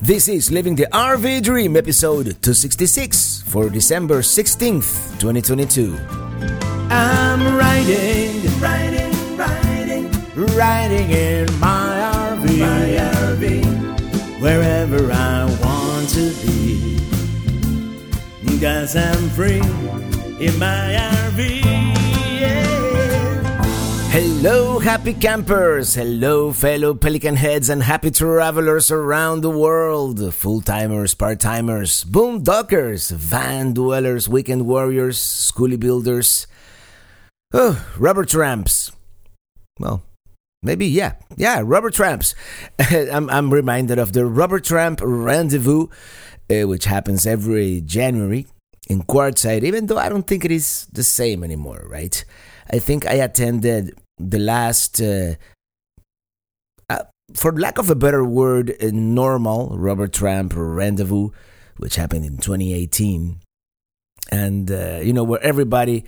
This is Living the RV Dream, episode 266 for December 16th, 2022. I'm riding, riding, riding, riding in my RV, my RV, wherever I want to be. Cause I'm free in my RV. Hello, happy campers! Hello, fellow pelican heads and happy travelers around the world! Full timers, part timers, boondockers, van dwellers, weekend warriors, schoolie builders, oh, rubber tramps. Well, maybe, yeah, yeah, rubber tramps. I'm, I'm reminded of the Rubber Tramp Rendezvous, uh, which happens every January in Quartzsite, even though I don't think it is the same anymore, right? I think I attended the last, uh, uh, for lack of a better word, a normal Rubber Tramp Rendezvous, which happened in 2018. And, uh, you know, where everybody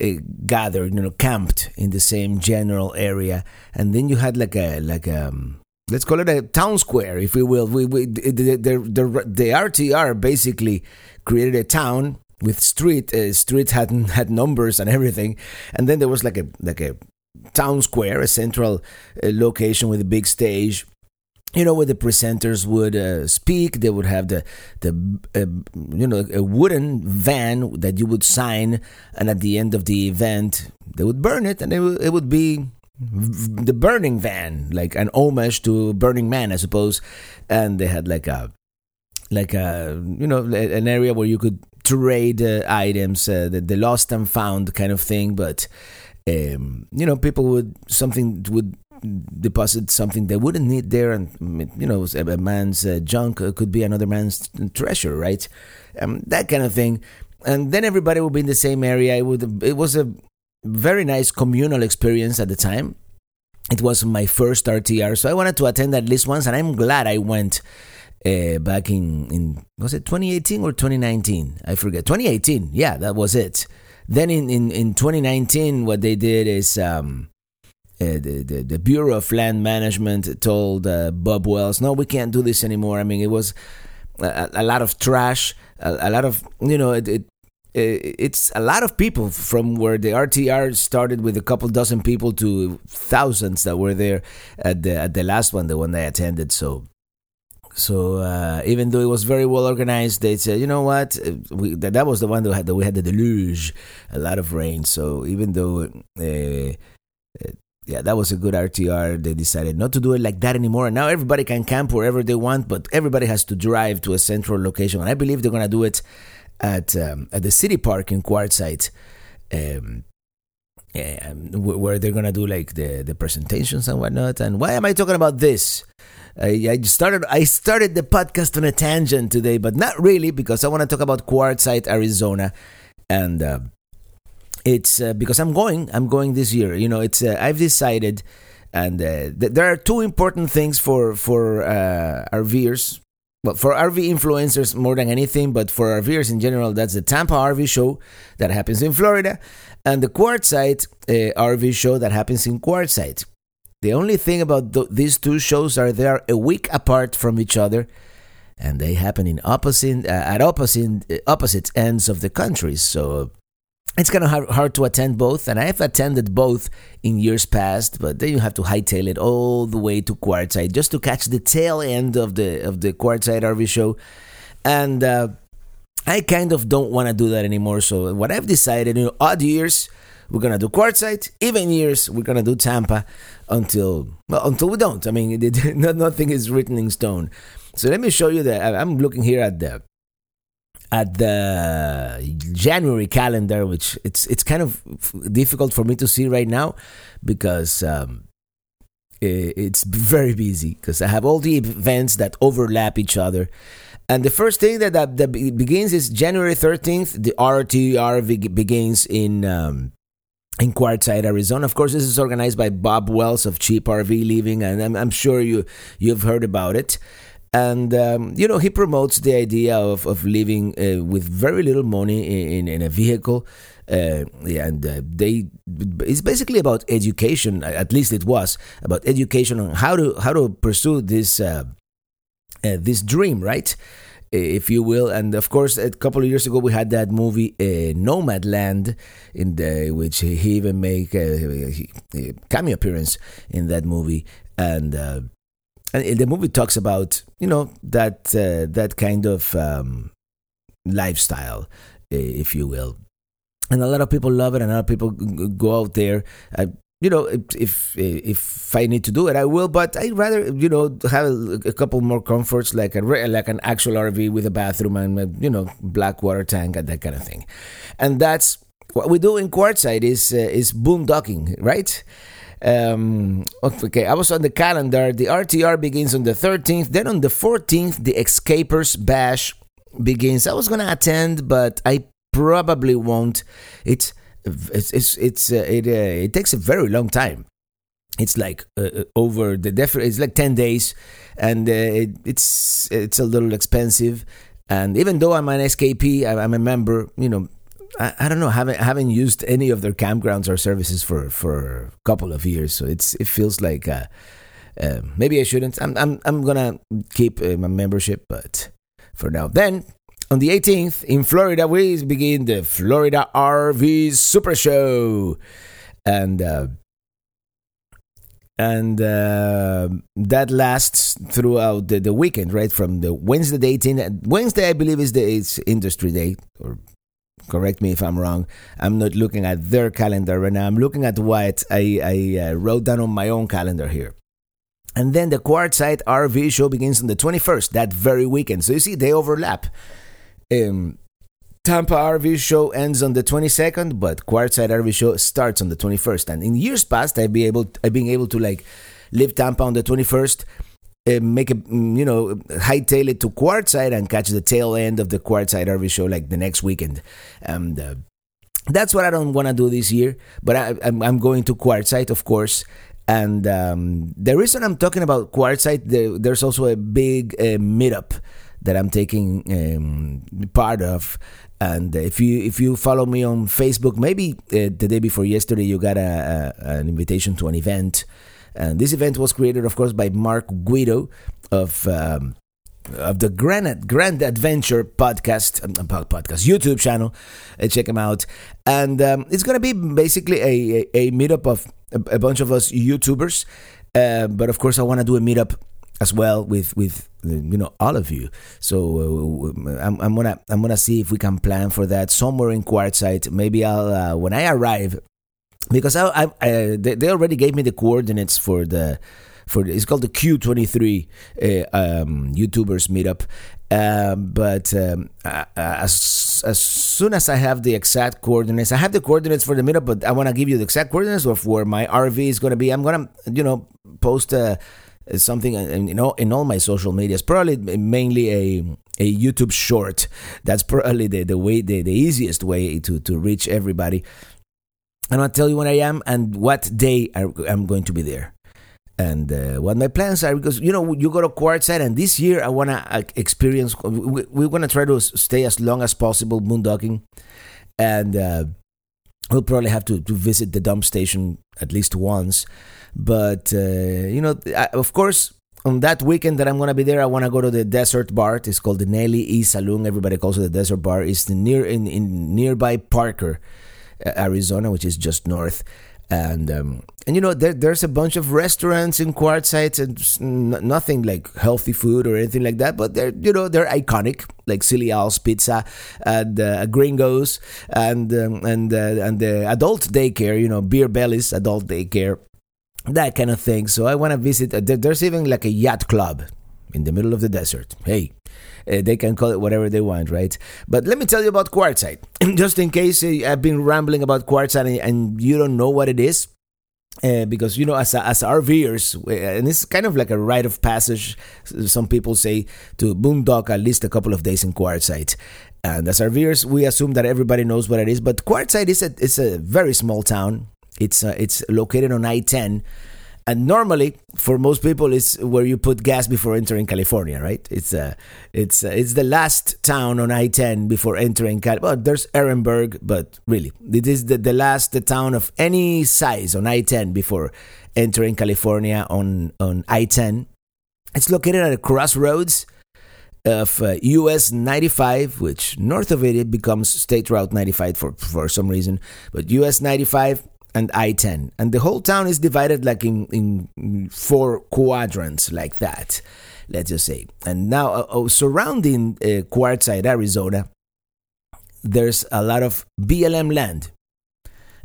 uh, gathered, you know, camped in the same general area. And then you had like a, like a, um, let's call it a town square, if we will. We, we the, the, the, the RTR basically created a town with street. Uh, street had had numbers and everything, and then there was like a like a town square, a central uh, location with a big stage. You know, where the presenters would uh, speak, they would have the the uh, you know a wooden van that you would sign, and at the end of the event, they would burn it, and it would, it would be the burning van, like an homage to Burning Man, I suppose. And they had like a like a you know an area where you could trade uh, items, uh, the, the lost and found kind of thing. But um, you know, people would something would deposit something they wouldn't need there, and you know, a man's uh, junk could be another man's treasure, right? Um, that kind of thing. And then everybody would be in the same area. It would. It was a very nice communal experience at the time. It was my first RTR, so I wanted to attend at least once, and I'm glad I went. Uh, back in, in was it 2018 or 2019 i forget 2018 yeah that was it then in, in, in 2019 what they did is um, uh, the, the, the bureau of land management told uh, bob wells no we can't do this anymore i mean it was a, a lot of trash a, a, lot of you know it, it it's a lot of people from where the RTR started with a couple dozen people to thousands that were there at the at the last one, the one I attended. So so uh, even though it was very well organized, they said, you know what, we, that, that was the one that, had, that we had the deluge, a lot of rain. So even though, uh, yeah, that was a good RTR, they decided not to do it like that anymore. And now everybody can camp wherever they want, but everybody has to drive to a central location. And I believe they're gonna do it at um, at the city park in Quartzsite. Um, yeah, where they're gonna do like the the presentations and whatnot. And why am I talking about this? I, I started I started the podcast on a tangent today, but not really because I want to talk about Quartzsite, Arizona, and uh, it's uh, because I'm going. I'm going this year. You know, it's uh, I've decided, and uh, th- there are two important things for for uh, RVers. Well, for RV influencers more than anything, but for RVers in general, that's the Tampa RV show that happens in Florida, and the quartzsite uh, RV show that happens in quartzsite. The only thing about th- these two shows are they are a week apart from each other, and they happen in opposite uh, at opposite uh, opposite ends of the country. So it's kind of hard, hard to attend both, and I've attended both in years past. But then you have to hightail it all the way to quartzite just to catch the tail end of the of the Quartzsite RV show, and. I kind of don't want to do that anymore. So what I've decided, in odd years, we're gonna do quartzsite. Even years, we're gonna do Tampa until well, until we don't. I mean, it, nothing is written in stone. So let me show you that. I'm looking here at the at the January calendar, which it's it's kind of difficult for me to see right now because um, it's very busy because I have all the events that overlap each other. And the first thing that, that, that begins is January 13th. The RTR begins in um, in Quartzsite, Arizona. Of course, this is organized by Bob Wells of Cheap RV Living, and I'm, I'm sure you you've heard about it. And um, you know, he promotes the idea of of living uh, with very little money in, in a vehicle. Uh, and uh, they it's basically about education. At least it was about education on how to how to pursue this uh, uh, this dream, right? If you will, and of course, a couple of years ago we had that movie uh, Nomadland, in the which he even make a, a cameo appearance in that movie, and uh, and the movie talks about you know that uh, that kind of um, lifestyle, if you will, and a lot of people love it, and a lot of people go out there. Uh, you know, if if I need to do it, I will. But I'd rather you know have a couple more comforts, like a like an actual RV with a bathroom and you know black water tank and that kind of thing. And that's what we do in Quartzsite is uh, is boondocking, right? Um, okay, I was on the calendar. The RTR begins on the 13th. Then on the 14th, the Xscapers Bash begins. I was gonna attend, but I probably won't. It's it's it's, it's uh, it uh, it takes a very long time. It's like uh, uh over the def- It's like ten days, and uh, it, it's it's a little expensive. And even though I'm an SKP, I'm a member. You know, I, I don't know. haven't haven't used any of their campgrounds or services for for a couple of years, so it's it feels like uh, maybe I shouldn't. I'm I'm I'm gonna keep my membership, but for now, then on the 18th in Florida, we begin the Florida RV Super Show, and uh, and uh, that lasts throughout the, the weekend, right? From the Wednesday the 18th. Wednesday, I believe, is the it's Industry Day, or correct me if I'm wrong. I'm not looking at their calendar right now. I'm looking at what I, I uh, wrote down on my own calendar here. And then the Quartzsite RV show begins on the 21st, that very weekend. So you see, they overlap. Um, Tampa RV show ends on the 22nd, but Quartzsite RV show starts on the 21st. And in years past, I've been able, I've been able to like leave Tampa on the 21st uh, make a mm, you know hightail it to Quartzsite and catch the tail end of the Quartzsite RV show like the next weekend. And uh, that's what I don't want to do this year. But I, am going to Quartzsite, of course. And um, the reason I'm talking about Quartzsite, there, there's also a big uh, meetup that I'm taking um, part of. And if you if you follow me on Facebook, maybe uh, the day before yesterday you got a, a, an invitation to an event and this event was created, of course, by Marc Guido of. Um, of the Grand Grand Adventure podcast um, podcast YouTube channel. Uh, check him out, and um, it's gonna be basically a, a, a meetup of a, a, bunch of us YouTubers. Uh, but of course, I want to do a meetup as well with with you know all of you. So uh, I'm, I'm gonna I'm gonna see if we can plan for that somewhere in Quartzsite. Maybe I'll uh, when I arrive because I, I, I, they already gave me the coordinates for the for the, it's called the Q23 uh, um, YouTubers meetup. Um, but um, as as soon as I have the exact coordinates, I have the coordinates for the meetup, but I want to give you the exact coordinates of where my RV is going to be. I'm going to you know post uh, something in, you know in all my social medias. Probably mainly a a YouTube short. That's probably the, the way the, the easiest way to to reach everybody. And I'll tell you when I am and what day I'm going to be there. And uh, what my plans are, because you know, you go to Quartzsite, and this year I want to uh, experience, we, we want to try to stay as long as possible boondocking. And uh, we'll probably have to, to visit the dump station at least once. But, uh, you know, I, of course, on that weekend that I'm gonna be there, I want to go to the Desert Bar. It's called the Nellie E Saloon. Everybody calls it the Desert Bar. It's near in, in nearby Parker, Arizona, which is just north. And um, and you know there, there's a bunch of restaurants in quartzsites and n- nothing like healthy food or anything like that, but they're you know they're iconic like Silly Al's Pizza and uh, Gringos and um, and uh, and the adult daycare, you know Beer Bellies adult daycare, that kind of thing. So I want to visit. Uh, there's even like a yacht club in the middle of the desert. Hey, uh, they can call it whatever they want, right? But let me tell you about Quartzsite, just in case uh, I've been rambling about Quartzsite and, you don't know what it is. Uh, because you know, as as RVers, uh, and it's kind of like a rite of passage. Some people say to boondock at least a couple of days in Quartzsite, and as RVers, we assume that everybody knows what it is. But Quartzsite is a it's a very small town. It's uh, it's located on I ten, and normally for most people it's where you put gas before entering California, right? It's uh, it's uh, it's the last town on I-10 before entering Cal. Well, there's Ehrenberg, but really, it is the, the last the town of any size on I-10 before entering California on on I-10. It's located at a crossroads of uh, US 95, which north of it, it becomes State Route 95 for, for some reason, but US 95 and I 10. And the whole town is divided like in, in four quadrants, like that, let's just say. And now, uh, uh, surrounding uh, Quartzsite, Arizona, there's a lot of BLM land.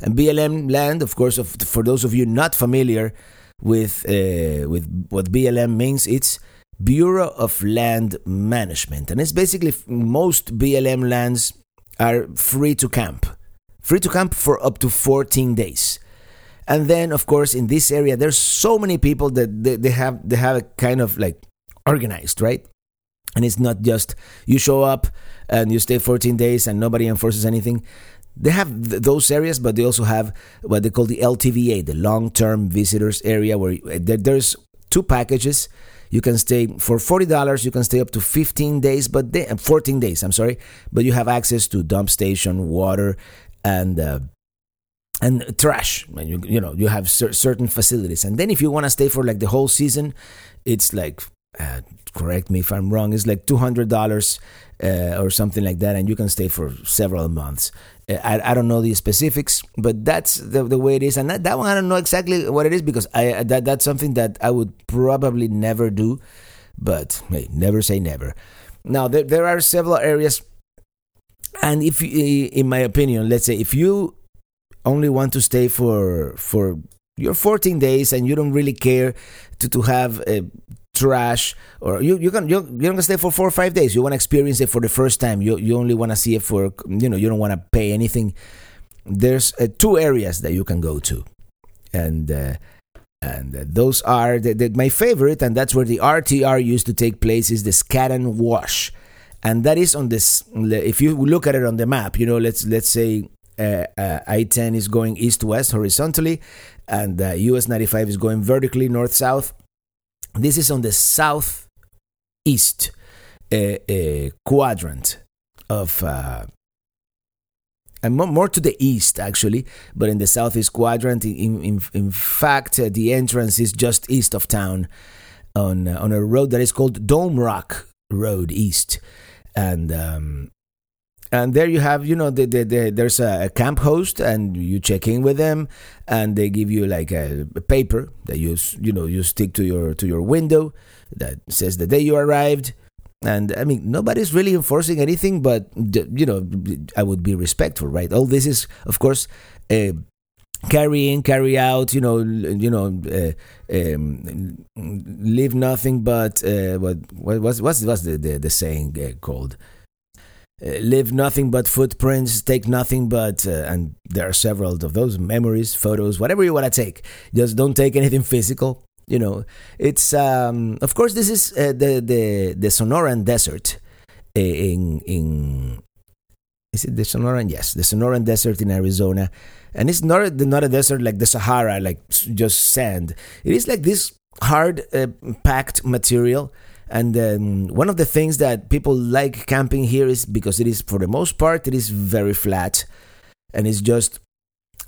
And BLM land, of course, of, for those of you not familiar with, uh, with what BLM means, it's Bureau of Land Management. And it's basically most BLM lands are free to camp, free to camp for up to 14 days. And then, of course, in this area, there's so many people that they, they have they have a kind of like organized, right? And it's not just you show up and you stay 14 days and nobody enforces anything. They have th- those areas, but they also have what they call the LTVA, the long-term visitors area, where eh, there's two packages you can stay for $40, you can stay up to 15 days, but they, eh, 14 days, I'm sorry, but you have access to dump station, water, and uh, and trash. And You, you know, you have cer- certain facilities. And then if you want to stay for like the whole season, it's like, uh, correct me if I'm wrong, it's like $200 uh, or something like that, and you can stay for several months. I, I don't know the specifics, but that's the, the way it is. And that, that one, I don't know exactly what it is because I that that's something that I would probably never do. But hey, never say never. Now there there are several areas, and if in my opinion, let's say if you only want to stay for for your 14 days and you don't really care to to have a trash or you you can you you're gonna stay for four or five days. You want to experience it for the first time. You you only want to see it for you know you don't want to pay anything. There's uh, two areas that you can go to. And uh, and uh, those are the, the, my favorite and that's where the RTR used to take place is the Scaddan Wash and that is on this if you look at it on the map you know let's let's say uh, uh, I-10 is going east west horizontally and US uh, 95 is going vertically north south this is on the southeast uh, uh, quadrant of, uh, and more to the east actually, but in the southeast quadrant. In, in, in fact, the entrance is just east of town on, on a road that is called Dome Rock Road East. And um, and there you have you know the, the, the, there's a camp host and you check in with them and they give you like a, a, paper that you you know you stick to your to your window that says the day you arrived. And i mean nobody's really enforcing anything but you know i would be respectful right? All this is of course uh, carry in carry out you know you know uh, um, leave nothing but uh, what what's what's what's the the, the saying uh, called uh, leave nothing but footprints, take nothing but, uh, and there are several of those memories, photos, whatever you want to take. Just don't take anything physical. You know, it's um, of course this is uh, the the the Sonoran Desert in in is it the Sonoran? Yes, the Sonoran Desert in Arizona, and it's not not a desert like the Sahara, like just sand. It is like this hard uh, packed material and um, one of the things that people like camping here is because it is, for the most part, it is very flat, and it's just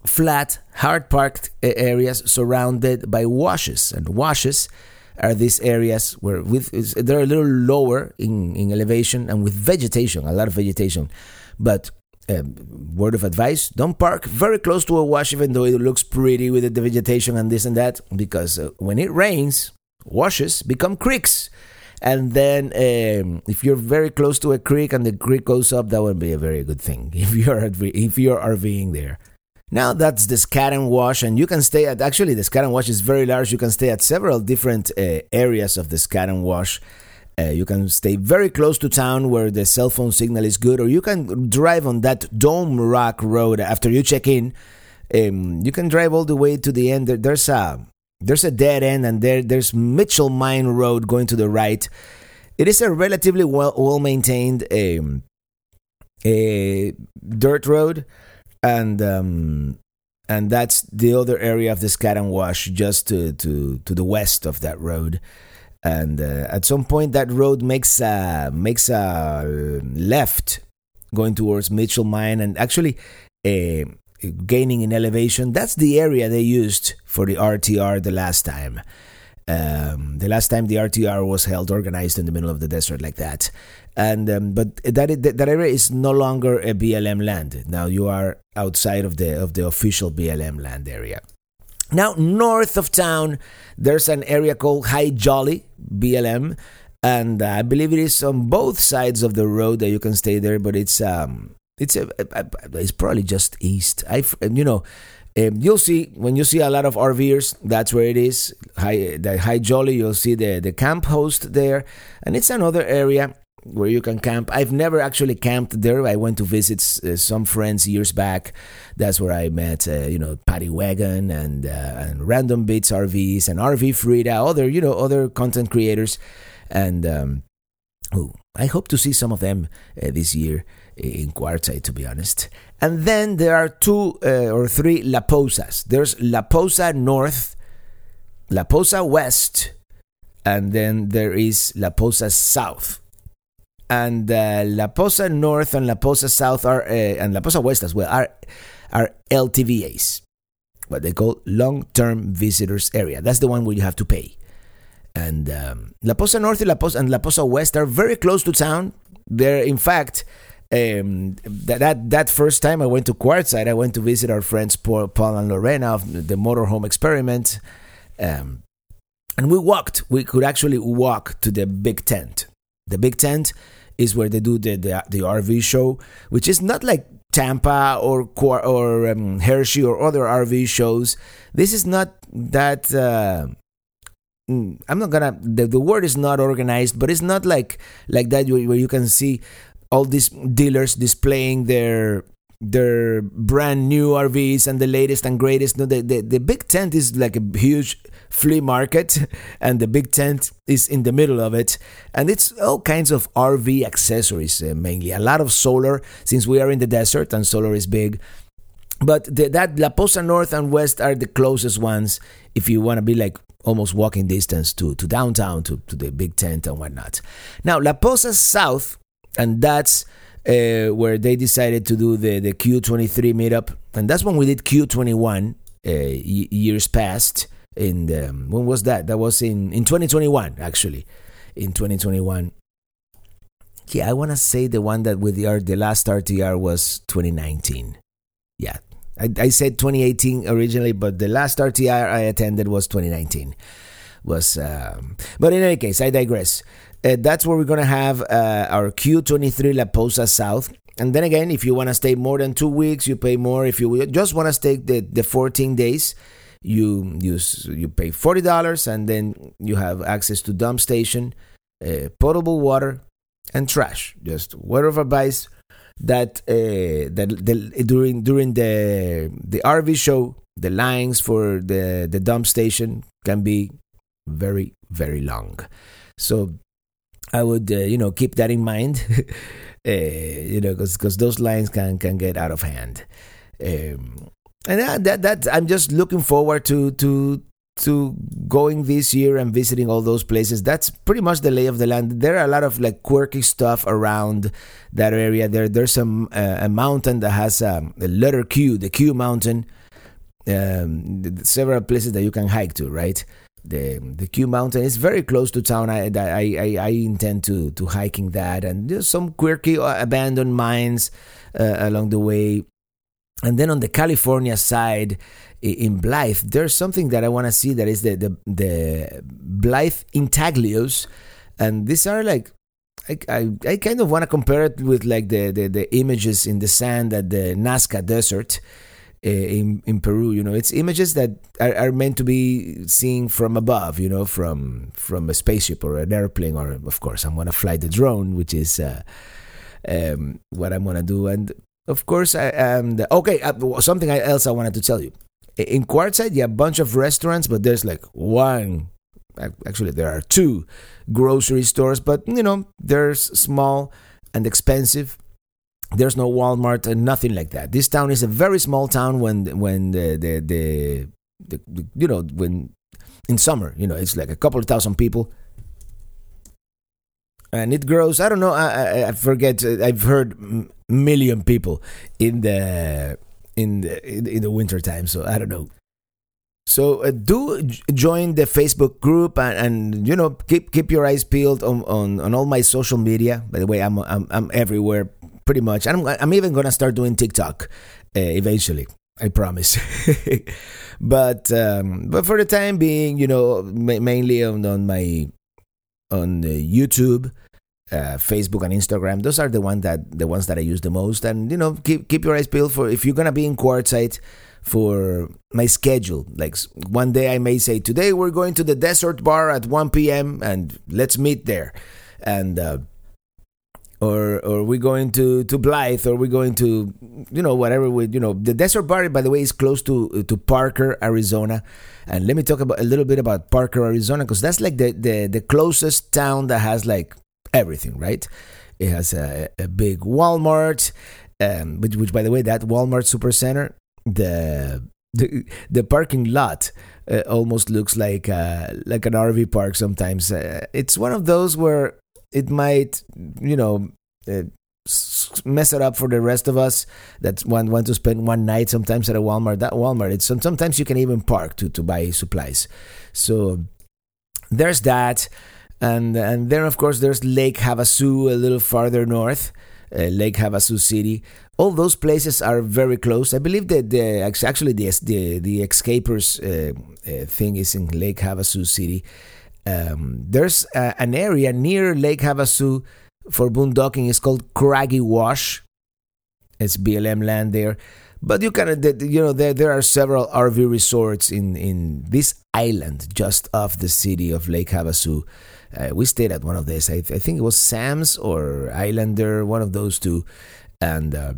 flat, hard packed areas surrounded by washes. And washes are these areas where with they're a little lower in, in elevation and with vegetation, a lot of vegetation. But um, word of advice: don't park very close to a wash, even though it looks pretty with the vegetation and this and that, because uh, when it rains, washes become creeks and then um, if you're very close to a creek and the creek goes up, that would be a very good thing if you're if you're RVing there. Now that's the Scaddan Wash, and you can stay at actually the Scaddan Wash is very large. You can stay at several different uh, areas of the Scaddan Wash. Uh, you can stay very close to town where the cell phone signal is good, or you can drive on that Dome Rock Road after you check in. Um, you can drive all the way to the end. There's a there's a dead end, and there there's Mitchell Mine Road going to the right. It is a relatively well well maintained um, a dirt road, and um, and that's the other area of the Scaddan Wash, just to to to the west of that road. And uh, at some point, that road makes a makes a left going towards Mitchell Mine, and actually, uh, gaining in elevation. That's the area they used for the RTR the last time. Um, the last time the RTR was held, organized in the middle of the desert like that, and um, but that that area is no longer a BLM land. Now you are outside of the of the official BLM land area. Now north of town, there's an area called Hi Jolly BLM, and I believe it is on both sides of the road that you can stay there. But it's um it's a, it's probably just east. I you know um, you'll see when you see a lot of RVers, that's where it is. High, the Hi Jolly, you'll see the, the camp host there, and it's another area where you can camp. I've never actually camped there. I went to visit uh, some friends years back. That's where I met, uh, you know, Paddy Wagon and uh, and Random Bits RVs and RV Frida, other you know other content creators, and um, I hope to see some of them uh, this year in Quartzsite, to be honest. And then there are two uh, or three La Posas. There's La Posa North, La Posa West, and then there is La Posa South. And uh, La Posa North and La Posa South are, uh, and La Posa West as well, are, are LTVAs, what they call long term visitors area. That's the one where you have to pay. And um, La Posa North and La Posa, and La Posa West are very close to town. They're, in fact, um, that, that that first time I went to Quartzsite, I went to visit our friends Paul, Paul and Lorena of the Motorhome Experiment, um, and we walked. We could actually walk to the big tent. The big tent is where they do the the, the RV show, which is not like Tampa or or um, Hershey or other RV shows. This is not that. Uh, mm, I'm not gonna. The, the word is not organized, but it's not like like that where you can see all these dealers displaying their their brand new RVs and the latest and greatest. No, the, the, the big tent is like a huge flea market, and the big tent is in the middle of it. And it's all kinds of RV accessories uh, mainly. A lot of solar, since we are in the desert and solar is big. But the, that La Posa North and West are the closest ones if you want to be like almost walking distance to, to downtown, to, to the big tent and whatnot. Now, La Posa South and that's uh, where they decided to do the, the Q23 meetup. And that's when we did Q21 uh, years past. In the, when was that? That was in, in 2021, actually. In 2021. Yeah, I want to say the one that with the, the last RTR was 2019. Yeah, I, I said 2018 originally, but the last RTR I attended was 2019. Was um, but in any case, I digress. Uh, that's where we're to have uh, our Q23 La Posa South. And then again, if you want to stay more than two weeks, you pay more. If you just want to stay the, the 14 days, you use you pay forty dollars, and then you have access to dump station, uh, potable water, and trash. Just word of advice that uh, that the, during during the the RV show, the lines for the the dump station can be very very long. So I would, uh, you know, keep that in mind, uh, you know, because those lines can can get out of hand. Um, and that, that that I'm just looking forward to to to going this year and visiting all those places. That's pretty much the lay of the land. There are a lot of like quirky stuff around that area. There there's some uh, a mountain that has um, a letter Q, the Q mountain. Um, several places that you can hike to, right? the the Q Mountain. is very close to town. I I I, I intend to to hiking that, and there's some quirky uh, abandoned mines uh, along the way. And then on the California side, in Blythe, there's something that I want to see. That is the the the Blythe intaglios, and these are like. I, I, I kind of want to compare it with like the, the, the images in the sand at the Nazca Desert, Eh, in in Peru. You know, it's images that are, are, meant to be seen from above. You know, from from a spaceship or an airplane, or of course, I'm gonna fly the drone, which is uh, um, what I'm gonna do. And of course, I am the, okay. Uh, something else I wanted to tell you. In Quartzsite, you have a bunch of restaurants, but there's like one. Actually, there are two grocery stores, but you know, they're small and expensive there's no Walmart and nothing like that. This town is a very small town when when the the, the, the, the you know when in summer you know it's like a couple of thousand people and it grows. I don't know. I, I, I forget. I've heard million people in the in the in, the winter time. So I don't know. So uh, do join the Facebook group and, and, you know keep keep your eyes peeled on, on, on all my social media. By the way, I'm I'm, I'm everywhere pretty much. I'm I'm even gonna start doing TikTok uh, eventually. I promise. but um, but for the time being, you know, ma- mainly on on my on the YouTube, uh, Facebook, and Instagram. Those are the one that the ones that I use the most. And you know, keep keep your eyes peeled for if you're gonna be in Quartzsite for my schedule. Like one day I may say, today we're going to the Desert Bar at 1 p.m. and let's meet there. And uh, or or we're going to to Blythe, or we're going to you know whatever we you know the Desert Bar by the way is close to to Parker, Arizona, and let me talk about a little bit about Parker, Arizona, because that's like the, the the closest town that has like everything, right? It has a, a big Walmart, um, which which by the way that Walmart Supercenter, the the the parking lot uh, almost looks like uh, like an RV park sometimes. Uh, it's one of those where it might, you know, uh, mess it up for the rest of us that want, want to spend one night sometimes at a Walmart. That Walmart, it's sometimes you can even park to, to buy supplies. So there's that. And, and then, of course, there's Lake Havasu a little farther north, uh, Lake Havasu City. All those places are very close. I believe that the actually the the, the xscapers uh, uh, thing is in Lake Havasu City. Um, there's an area near Lake Havasu for boondocking. It's called Craggy Wash. It's BLM land there. But you can, you know, there, there are several RV resorts in, in this island just off the city of Lake Havasu. Uh, we stayed at one of these. I, I, think it was Sam's or Islander, one of those two. And uh,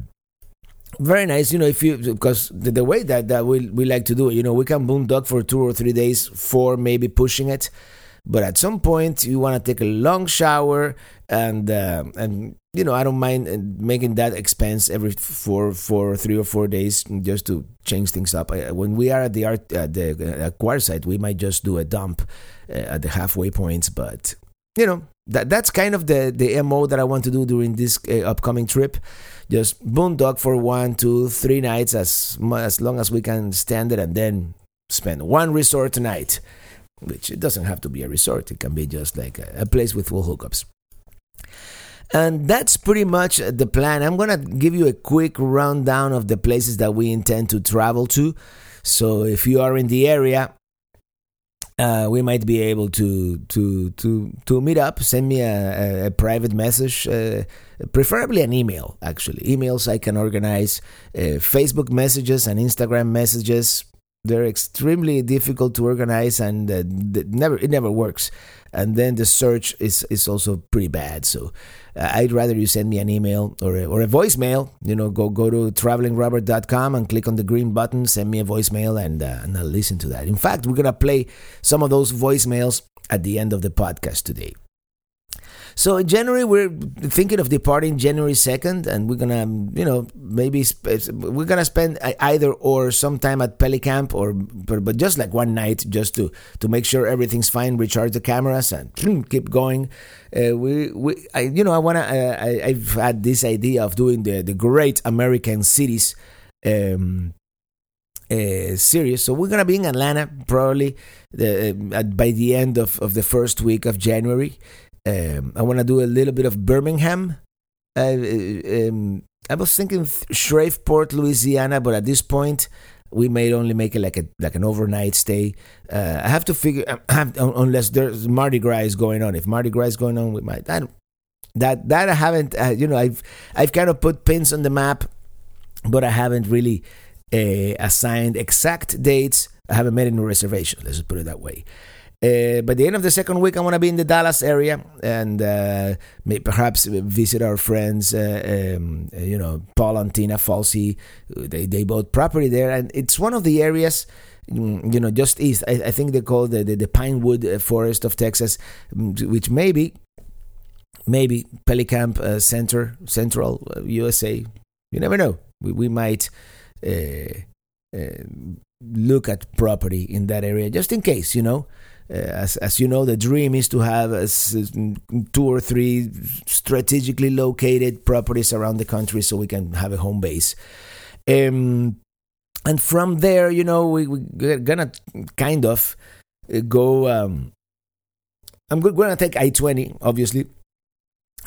very nice, you know, if you, because the, the, way that, that we, we like to do it, you know, we can boondock for two or three days, four maybe pushing it. But at some point, you want to take a long shower, and uh, and you know I don't mind uh, making that expense every four, four, three or four days just to change things up. When we are at the art at the uh, site, we might just do a dump uh, at the halfway points, but you know that that's kind of the the mo that I want to do during this uh, upcoming trip. Just boondock for one, two, three nights as as long as we can stand it, and then spend one resort night which it doesn't have to be a resort, it can be just like a, a place with full hookups. And that's pretty much the plan. I'm to give you a quick rundown of the places that we intend to travel to. So if you are in the area, uh, we might be able to to to to meet up. Send me a, a, a private message, uh, preferably an email. Actually, emails I can organize. Uh, Facebook messages and Instagram messages they're extremely difficult to organize and uh, never it never works. And then the search is is also pretty bad. So uh, i'd rather you send me an email or a, or a voicemail you know go go to travelingrobert.com and click on the green button send me a voicemail and uh, and i'll listen to that. In fact we're gonna play some of those voicemails at the end of the podcast today so in January, we're thinking of departing January 2nd, and we're gonna, you know, maybe sp- we're gonna spend either or some time at Pelicamp, or but just like one night, just to to make sure everything's fine, recharge the cameras, and keep going. Uh, we we I, you know I wanna I, I've had this idea of doing the the great American cities. Um, uh, series. So we're gonna be in Atlanta probably the, uh, by the end of, of the first week of January, um, I want to do a little bit of Birmingham. Uh, um, I was thinking Shreveport, Louisiana, but at this point, we may only make it like a like an overnight stay. Uh, I have to figure have, unless there's Mardi Gras is going on. If Mardi Gras is going on, we might. I that that I haven't. Uh, you know, I've I've kind of put pins on the map, but I haven't really uh, assigned exact dates. I haven't made any reservation. Let's just put it that way. Uh, by the end of the second week, I want to be in the Dallas area and uh, perhaps visit our friends, uh, um, you know, Paul and Tina Falsey. They, they bought property there, and it's one of the areas, mm, you know, just east. I, I think they call the, the, the Pinewood uh, Forest of Texas, mm, which maybe, maybe Pelicamp uh, Center, Central USA. You never know. We, we might look at property in that area just in case, you know. Uh, as, as you know, the dream is to have uh, two or three strategically located properties around the country so we can have a home base. Um, and from there, you know, we, we're gonna kind of uh, go. Um, I'm gonna take I 20, obviously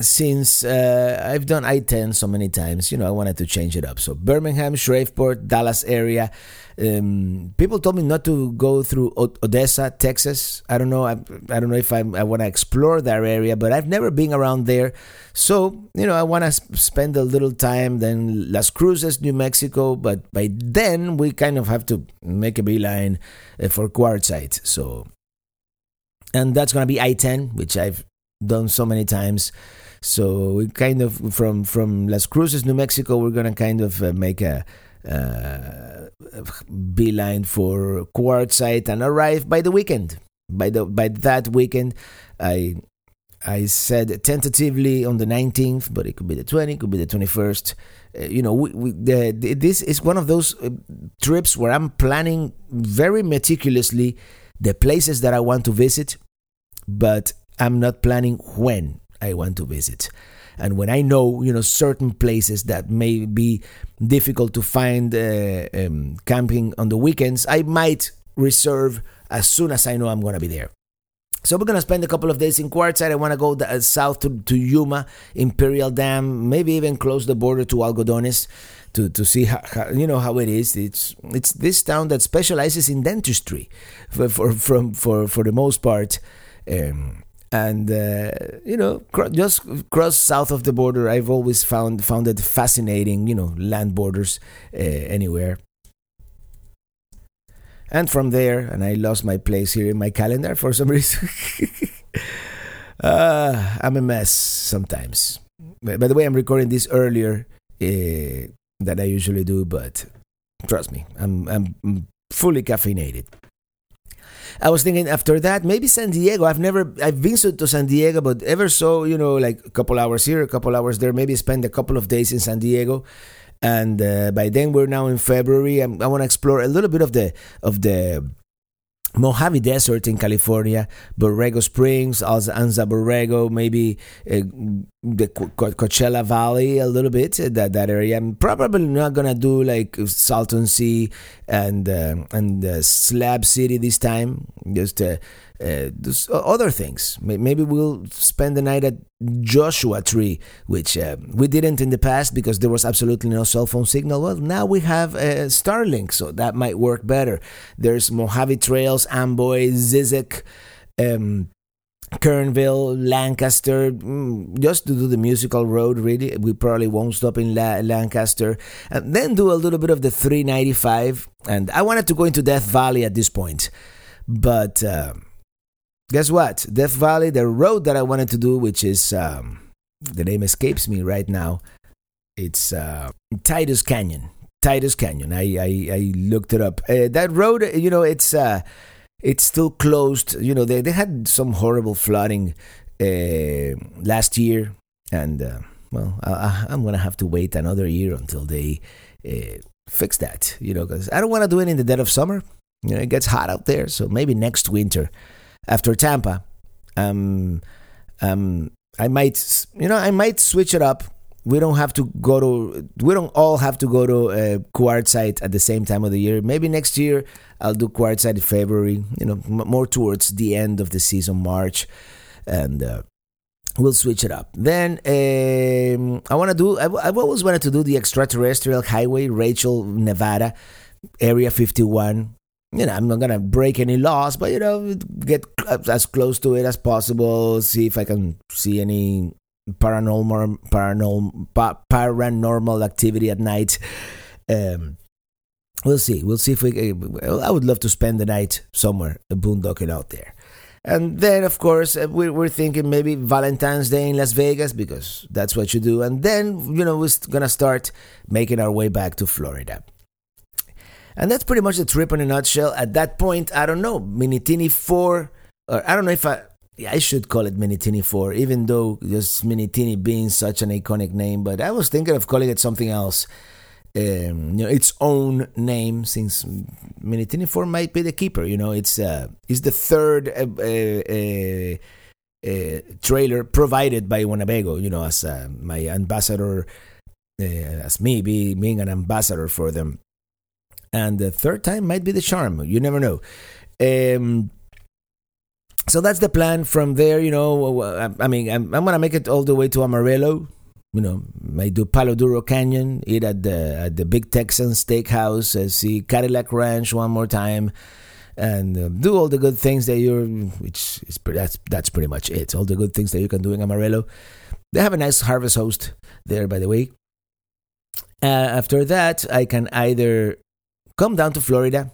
since uh, I've done I 10 so many times, you know, I wanted to change it up. So, Birmingham, Shreveport, Dallas area. Um, people told me not to go through Odessa, Texas. I don't know. I, I don't know if I'm, i want to explore that area, but I've never been around there. So, you know, I want to spend a little time. Then Las Cruces, New Mexico. But by then, we kind of have to make a beeline uh, for Quartzsite. So, and that's going to be I 10, which I've done so many times. So we kind of from from Las Cruces, New Mexico, we're gonna kind of uh, make a uh, beeline for quartzsite and arrive by the weekend. By the by that weekend, I I said tentatively on the 19th, but it could be the 20th, could be the 21st. Uh, you know, we, we, the, the, this is one of those uh, trips where I'm planning very meticulously the places that I want to visit, but I'm not planning when I want to visit. And when I know, you know, certain places that may be difficult to find uh, um, camping on the weekends, I might reserve as soon as I know I'm going to be there. So we're gonna spend a couple of days in Quartzsite. I want to go uh, south to, to Yuma, Imperial Dam, maybe even close the border to Algodones to, to see how, how, you know how it is. It's it's this town that specializes in dentistry, for for from for for the most part. Um, and uh, you know just cross south of the border i've always found found it fascinating you know land borders uh, anywhere. And from there and i lost my place here in my calendar for some reason. Uh, i'm a mess sometimes. By the way i'm recording this earlier uh, than i usually do but trust me i'm i'm fully caffeinated I was thinking after that maybe San Diego. I've never I've been to San Diego, but ever so you know like a couple hours here, a couple hours there. Maybe spend a couple of days in San Diego. And uh, by then we're now in February. I'm, i want to explore a little bit of the of the Mojave Desert in California, Borrego Springs, Anza Borrego, maybe uh, the Coachella Valley a little bit, uh, that, that area. I'm probably not to do like Salton Sea and, uh, and uh, Slab City this time, just uh, uh, other things. Maybe we'll spend the night at Joshua Tree, which uh, we didn't in the past because there was absolutely no cell phone signal. Well, now we have Starlink, so that might work better. There's Mojave Trails, Amboy, Zzyzx. Um, Kernville, Lancaster, mm, just to do the musical road, really. We probably won't stop in La- Lancaster. And then do a little bit of the 395. And I wanted to go into Death Valley at this point. But uh, guess what? Death Valley, the road that I wanted to do, which is um, the name escapes me right now. It's uh, Titus Canyon. Titus Canyon. I I, I looked it up. Uh, that road, you know, it's uh, it's still closed. You know, they they had some horrible flooding uh, last year, and uh, well, I, am gonna have to wait another year until they uh, fix that. You know, because I don't want to do it in the dead of summer. You know, it gets hot out there, so maybe next winter after Tampa. Um, um, I might, you know, I might switch it up. We don't have to go to, we don't all have to go to Quartzsite at the same time of the year. Maybe next year I'll do quartzsite in February, you know, m- more towards the end of the season, March, and uh, we'll switch it up. Then um, I want to do, I've, I've always wanted to do the extraterrestrial highway, Rachel, Nevada, Area 51 you know, I'm not gonna break any laws, but you know, get as close to it as possible. See if I can see any paranormal, paranormal, paranormal activity at night. Um, we'll see. We'll see if we. I would love to spend the night somewhere, boondocking out there. And then, of course, uh, we're, we're thinking maybe Valentine's Day in Las Vegas because that's what you do. And then, you know, we're gonna start making our way back to Florida. And that's pretty much the trip in a nutshell. At that point, I don't know, Minitini 4, or I don't know if I, yeah, I should call it Minitini 4, even though just Minitini being such an iconic name, but I was thinking of calling it something else. Um, you know, its own name, since Minitini 4 might be the keeper. You know, it's uh, it's the third uh, uh, uh, trailer provided by Winnebago. You know, as uh, my ambassador, uh, as me be, being an ambassador for them and the third time might be the charm. You never know. Um, so that's the plan. From there, you know, I mean, I'm, I'm gonna make it all the way to Amarillo. You know, I do Palo Duro Canyon, eat at the at the Big Texan Steakhouse, uh, see Cadillac Ranch one more time, and uh, do all the good things that you're. Which is that's that's pretty much it. All the good things that you can do in Amarillo. They have a nice harvest host there, by the way. Uh, after that, I can either come down to Florida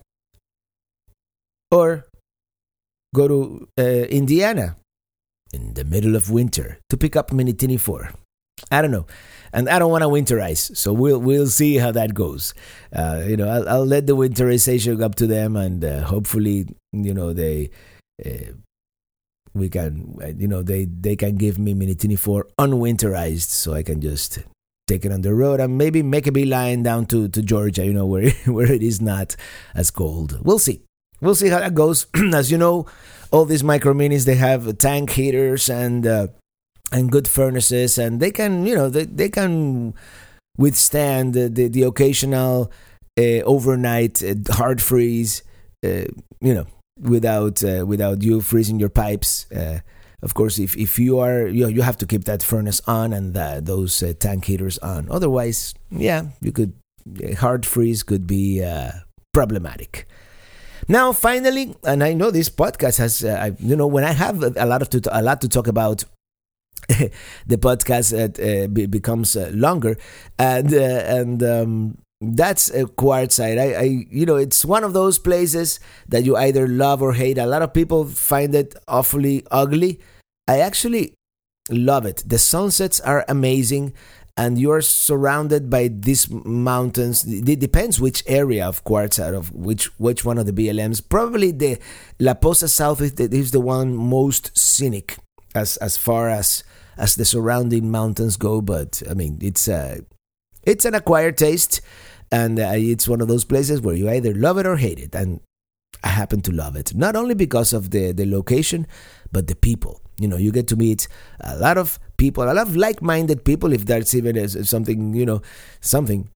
or go to uh, Indiana in the middle of winter to pick up Minitini 4. I don't know. And I don't want to winterize, so we'll we'll see how that goes. Uh, you know, I'll, I'll, let the winterization up to them, and uh, hopefully, you know, they uh, we can, you know, they they can give me Minitini four unwinterized, so I can just take it on the road and maybe make a beeline down to to Georgia, you know, where where it is not as cold. We'll see. We'll see how that goes. as you know, all these micro minis they have tank heaters and uh, and good furnaces, and they can you know they they can withstand the the, the occasional uh, overnight uh, hard freeze. Uh, you know, without uh, without you freezing your pipes. Uh, of course, if, if you are you, you have to keep that furnace on and those tank heaters on. Otherwise, yeah, you could hard freeze could be problematic. Now, finally, and I know this podcast has, uh, you know, when I have a lot of to, a lot to talk about, the podcast uh, be, becomes uh, longer, and uh, and um, that's a Quartzsite. I, I, you know, it's one of those places that you either love or hate. A lot of people find it awfully ugly. I actually love it. The sunsets are amazing and you're surrounded by these mountains. It depends which area of Quartzsite of which which one of the BLMs. Probably the La Posa South is the, is the one most scenic as as far as as the surrounding mountains go. But I mean, it's a it's an acquired taste, and uh, it's one of those places where you either love it or hate it. And I happen to love it, not only because of the the location, but the people. You know, you get to meet a lot of people, a lot of like-minded people. If that's even something, you know, something.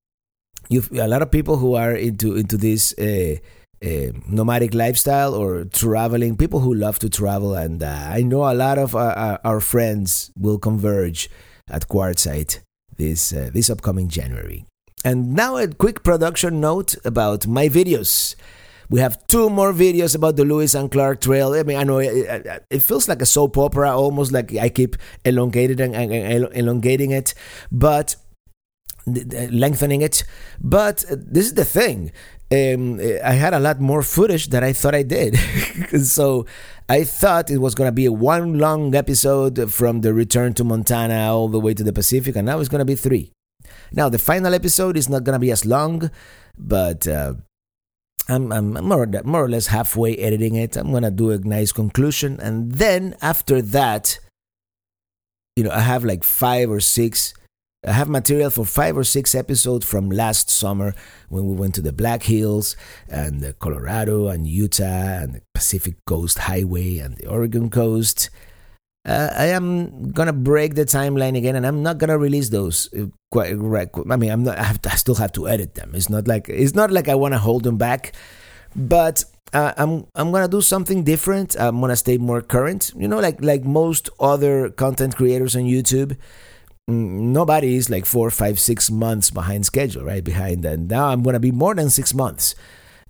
You a lot of people who are into into this uh, uh, nomadic lifestyle or traveling. People who love to travel, and uh, I know a lot of our, our friends will converge at Quartzsite this uh, this upcoming January. And now a quick production note about my videos. We have two more videos about the Lewis and Clark Trail. I mean, I know it, it feels like a soap opera, almost like I keep elongating and, and elongating it, but lengthening it. But this is the thing. Um, I had a lot more footage than I thought I did. so I thought it was going to be one long episode from the return to Montana all the way to the Pacific, and now it's going to be three. Now, the final episode is not going to be as long, but uh, I'm, I'm more, or, more or less halfway editing it. I'm to do a nice conclusion. And then after that, you know, I have like five or six, I have material for five or six episodes from last summer when we went to the Black Hills and the Colorado and Utah and the Pacific Coast Highway and the Oregon coast uh, I am gonna break the timeline again, and I'm not gonna release those. Uh, quite right. I mean, I'm not. I, have to, I still have to edit them. It's not like it's not like I want to hold them back, but uh, I'm I'm gonna do something different. I'm gonna stay more current. You know, like like most other content creators on YouTube. Mm, nobody is like four, five, six months behind schedule, right? Behind, and now I'm gonna be more than six months,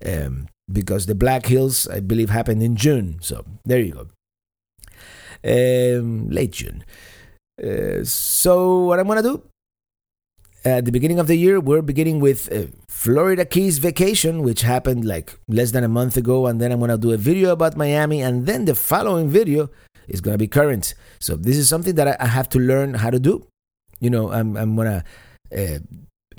um, because the Black Hills, I believe, happened in June. So there you go um, late June. Uh, so what I'm gonna do at the beginning of the year, we're beginning with uh, Florida Keys vacation, which happened like less than a month ago, and then I'm gonna do a video about Miami, and then the following video is gonna be current. So this is something that I, have to learn how to do. You know, I'm I'm gonna. Uh,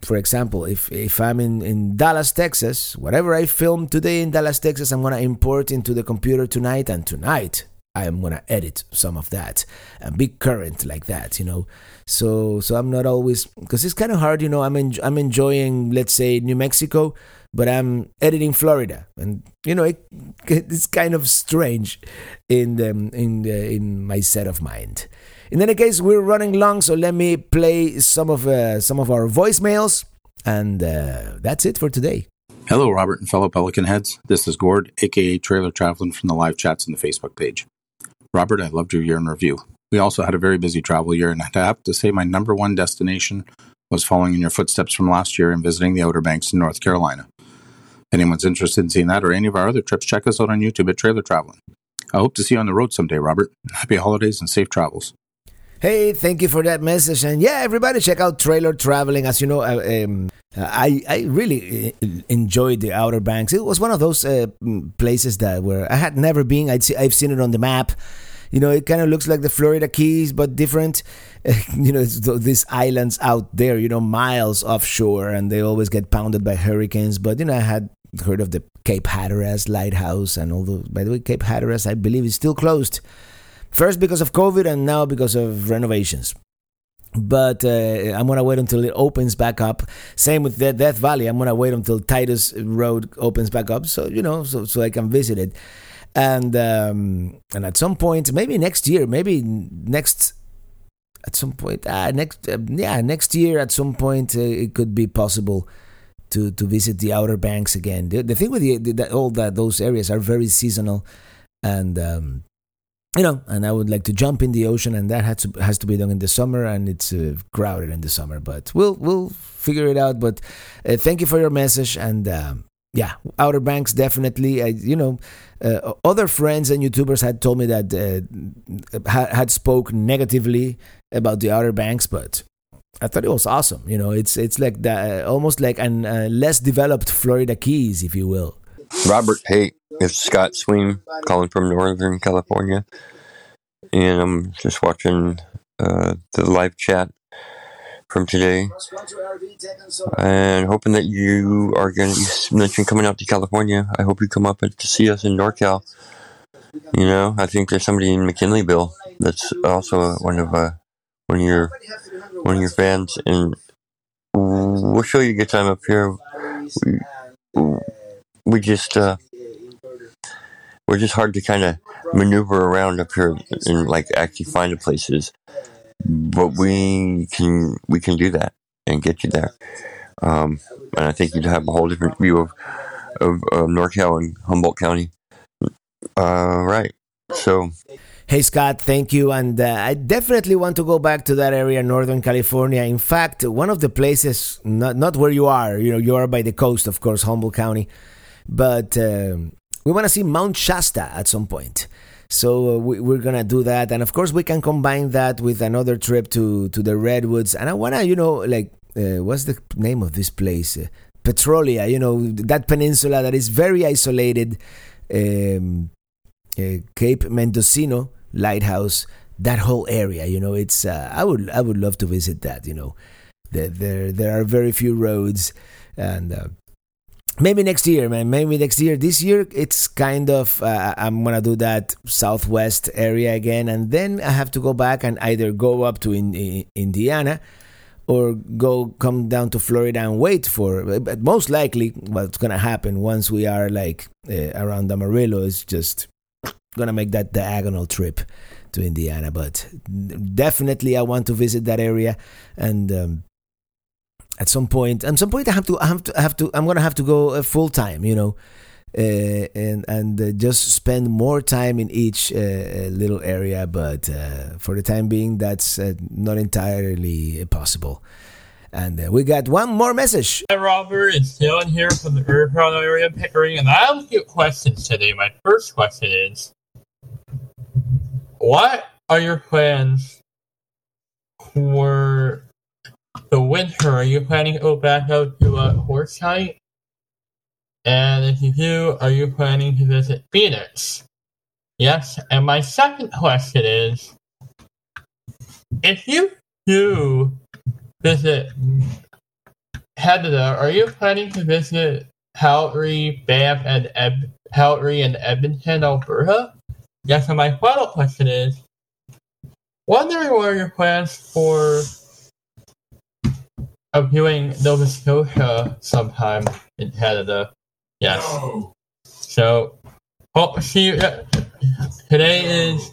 for example, if, if I'm in, in Dallas, Texas, whatever I film today in Dallas, Texas, I'm going to import into the computer tonight, and tonight I am gonna edit some of that and be current like that, you know. So so I'm not always because it's kind of hard, you know. I'm en- I'm enjoying let's say New Mexico, but I'm editing Florida, and you know it, it's kind of strange in the in the, in my set of mind. In any case, we're running long, so let me play some of uh, some of our voicemails, and uh, that's it for today. Hello, Robert and fellow Pelican heads. This is Gord, aka Trailer Traveling from the live chats on the Facebook page. Robert, I loved your year in review. We also had a very busy travel year, and I have to say my number one destination was following in your footsteps from last year and visiting the Outer Banks in North Carolina. If anyone's interested in seeing that or any of our other trips, check us out on YouTube at Trailer Traveling. I hope to see you on the road someday, Robert. Happy holidays and safe travels. Hey, thank you for that message, and yeah, everybody check out Trailer Traveling. As you know, uh, um, I I really uh, enjoyed the Outer Banks. It was one of those uh, places that where I had never been. I'd see, I've seen it on the map. You know, it kind of looks like the Florida Keys, but different. you know, these islands out there, you know, miles offshore, and they always get pounded by hurricanes. But you know, I had heard of the Cape Hatteras lighthouse, and all although by the way, Cape Hatteras, I believe, is still closed. First because of COVID and now because of renovations. But uh, I'm gonna wait until it opens back up. Same with the Death Valley. I'm gonna wait until Titus Road opens back up, so you know, so so I can visit it. And um, and at some point, maybe next year, maybe next at some point, uh, next uh, yeah, next year at some point, uh, it could be possible to to visit the Outer Banks again. The, the thing with the, the, all that those areas are very seasonal, and um, you know, and I would like to jump in the ocean, and that has to has to be done in the summer, and it's uh, crowded in the summer. But we'll we'll figure it out. But uh, thank you for your message, and um, yeah, Outer Banks definitely. I, you know, uh, other friends and YouTubers had told me that uh, had, had spoke negatively about the Outer Banks, but I thought it was awesome. You know, it's it's like the, almost like an uh, less developed Florida Keys, if you will. Robert, hey, it's Scott Sweem calling from Northern California, and I'm just watching uh, the live chat from today, and hoping that you are going to. You mentioned coming out to California. I hope you come up to see us in NorCal. You know, I think there's somebody in McKinleyville that's also one of uh, one of your one of your fans, and we'll show you a good time up here. We, we just uh, we're just hard to kind of maneuver around up here and like actually find the places, but we can we can do that and get you there. Um, and I think you'd have a whole different view of of NorCal and Humboldt County. Uh, right. So. Hey Scott, thank you. And uh, I definitely want to go back to that area, Northern California. In fact, one of the places, not not where you are, you know, you are by the coast, of course, Humboldt County, but um, we want to see Mount Shasta at some point. So uh, we, are gonna do that, and of course we can combine that with another trip to to the redwoods. And I wanna, you know, like uh, what's the name of this place? Uh, Petrolia. You know that peninsula that is very isolated. Um, uh, Cape Mendocino lighthouse. That whole area, you know, it's. Uh, I would I would love to visit that. You know, there there, there are very few roads, and maybe next year man. Maybe next year. This year it's kind of uh, i'm gonna do that southwest area again and then i have to go back and either go up to in, in indiana or go come down to florida and wait for but most likely what's gonna happen once we are like uh, around amarillo is just gonna make that diagonal trip to indiana. But definitely i want to visit that area and um, at some point at some point i have to i have to I have to i'm gonna have to go uh, full time you know uh, and and uh, just spend more time in each uh, uh little area but uh, for the time being that's not entirely possible and we got one more message. Hi, Robert. It's Dylan here from the Durham area Pickering, and I have a few questions today. My first question is What are your plans for the winter, are you planning to go back out to uh, a Quartzsite? And if you do, are you planning to visit Phoenix? Yes, and my second question is, if you do visit Canada, are you planning to visit Calgary, Banff, and Ed- Calgary and Edmonton, Alberta? Yes, and my final question is, wondering what are your plans for of viewing Nova Scotia sometime in Canada. Yes. So, hope see you. Today is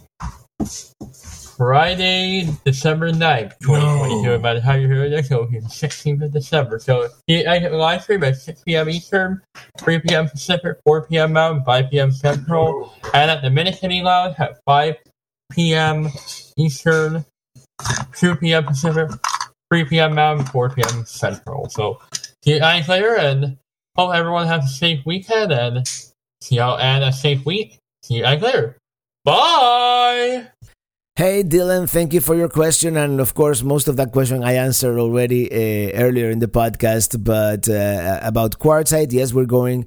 Friday, December 9th, 2022. No. By the time you hear this, it'll be the 16th of December. So the live stream at 6 p.m. Eastern, 3 p.m. Pacific, 4 p.m. Mountain, 5 p.m. Central, and at the Minute City Lounge at 5 p.m. Eastern, 2 p.m. Pacific, 3 p.m. Mountain, 4 p.m. Central. So see you guys later, and hope everyone has a safe weekend, and see y'all and a safe week. See you guys later. Bye! Hey Dylan, thank you for your question, and of course, most of that question I answered already uh, earlier in the podcast. But uh, about quartzsite, yes, we're going,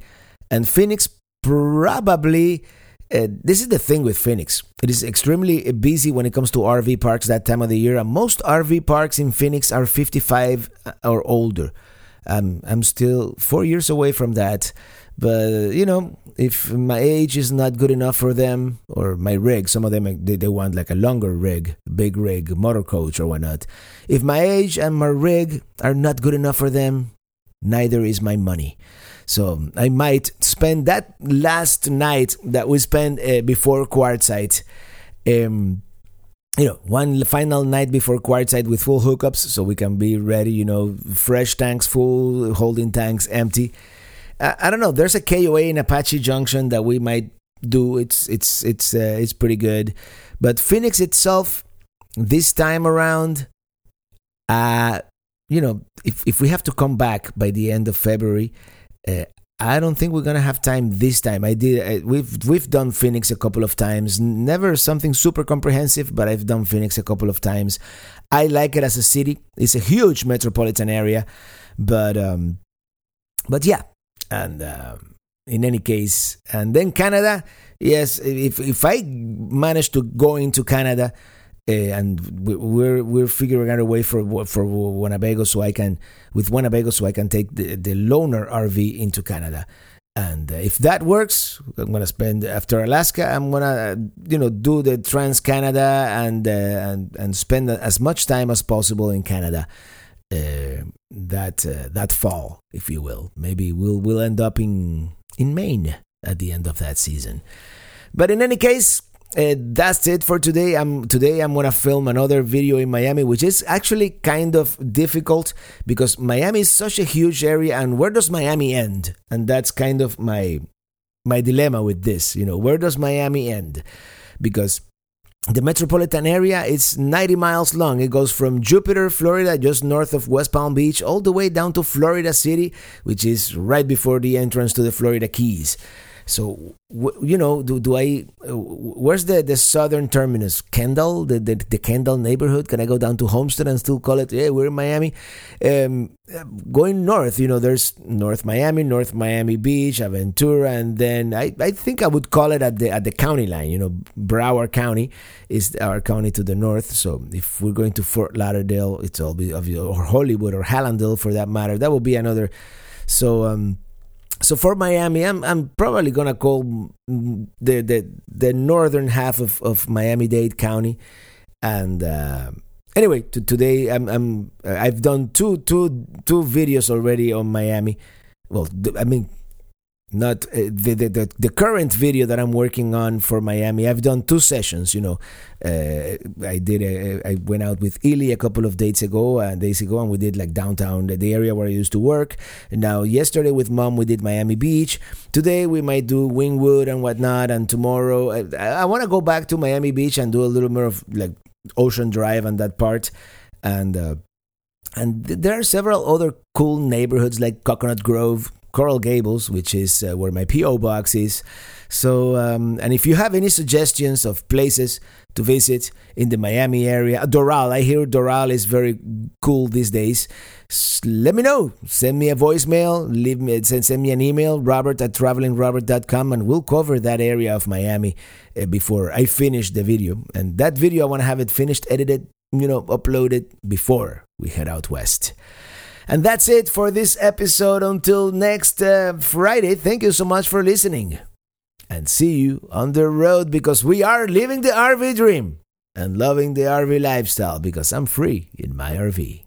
and Phoenix probably. Uh, this is the thing with Phoenix. It is extremely busy when it comes to RV parks that time of the year. And most RV parks in Phoenix are 55 or older. Um, I'm still four years away from that. But you know, if my age is not good enough for them, or my rig, some of them they, they want like a longer rig, big rig, motor coach or whatnot. If my age and my rig are not good enough for them, neither is my money. So I might spend that last night that we spent uh, before Quartzsite. Um, you know, one final night before quartzsite with full hookups, so we can be ready. You know, fresh tanks full, holding tanks empty I, don't know. There's a KOA in Apache Junction that we might do. It's it's it's uh, it's pretty good, but Phoenix itself this time around, uh, you know, if if we have to come back by the end of February, uh, I don't think we're gonna have time this time. I did. Uh, we've we've done Phoenix a couple of times. Never something super comprehensive, but I've done Phoenix a couple of times. I like it as a city. It's a huge metropolitan area, but um, but yeah, and uh, in any case, and then Canada, yes, if if I manage to go into Canada, uh, and we're we're figuring out a way for for Winnebago so I can with Winnebago so I can take the the loaner RV into Canada. And uh, if that works, I'm gonna spend after Alaska. I'm gonna, you know, do the Trans Canada and uh, and and spend as much time as possible in Canada uh, that uh, that fall, if you will. Maybe we'll we'll end up in in Maine at the end of that season. But in any case, uh, that's it for today. I'm today I'm gonna film another video in Miami, which is actually kind of difficult because Miami is such a huge area, and where does Miami end? And that's kind of my my dilemma with this. You know, where does Miami end? Because the metropolitan area is 90 miles long. It goes from Jupiter, Florida, just north of West Palm Beach, all the way down to Florida City, which is right before the entrance to the Florida Keys. So you know, do, do I? Uh, where's the, the southern terminus? Kendall, the, the the Kendall neighborhood. Can I go down to Homestead and still call it? Yeah, we're in Miami. Um, going north, you know, there's North Miami, North Miami Beach, Aventura, and then I, I think I would call it at the at the county line. You know, Broward County is our county to the north. So if we're going to Fort Lauderdale, it's all be or Hollywood or Hallandale for that matter. That will be another. So um so for Miami, I'm I'm probably gonna call the the the northern half of, of Miami Dade County, and uh, anyway, to, today I'm I'm I've done two two two videos already on Miami. Well, I mean not uh, the, the the current video that I'm working on for Miami. I've done two sessions. You know, uh, I did. A, I went out with Illy a couple of days ago, and uh, days ago, and we did like downtown, the, the area where I used to work. Now, yesterday with mom, we did Miami Beach. Today we might do Wynwood and whatnot, and tomorrow I, I want to go back to Miami Beach and do a little more of like Ocean Drive and that part, and. Uh, and there are several other cool neighborhoods like Coconut Grove, Coral Gables, which is uh, where my PO box is. So, um, and if you have any suggestions of places to visit in the Miami area, Doral, I hear Doral is very cool these days. let me know. Send me a voicemail, leave me send, send me an email, robert at travelingrobert.com, and we'll cover that area of Miami uh, before I finish the video. And that video, I want to have it finished, edited, you know, uploaded before we head out west. And that's it for this episode. Until next uh, Friday, thank you so much for listening. And see you on the road because we are living the RV dream and loving the RV lifestyle because I'm free in my RV.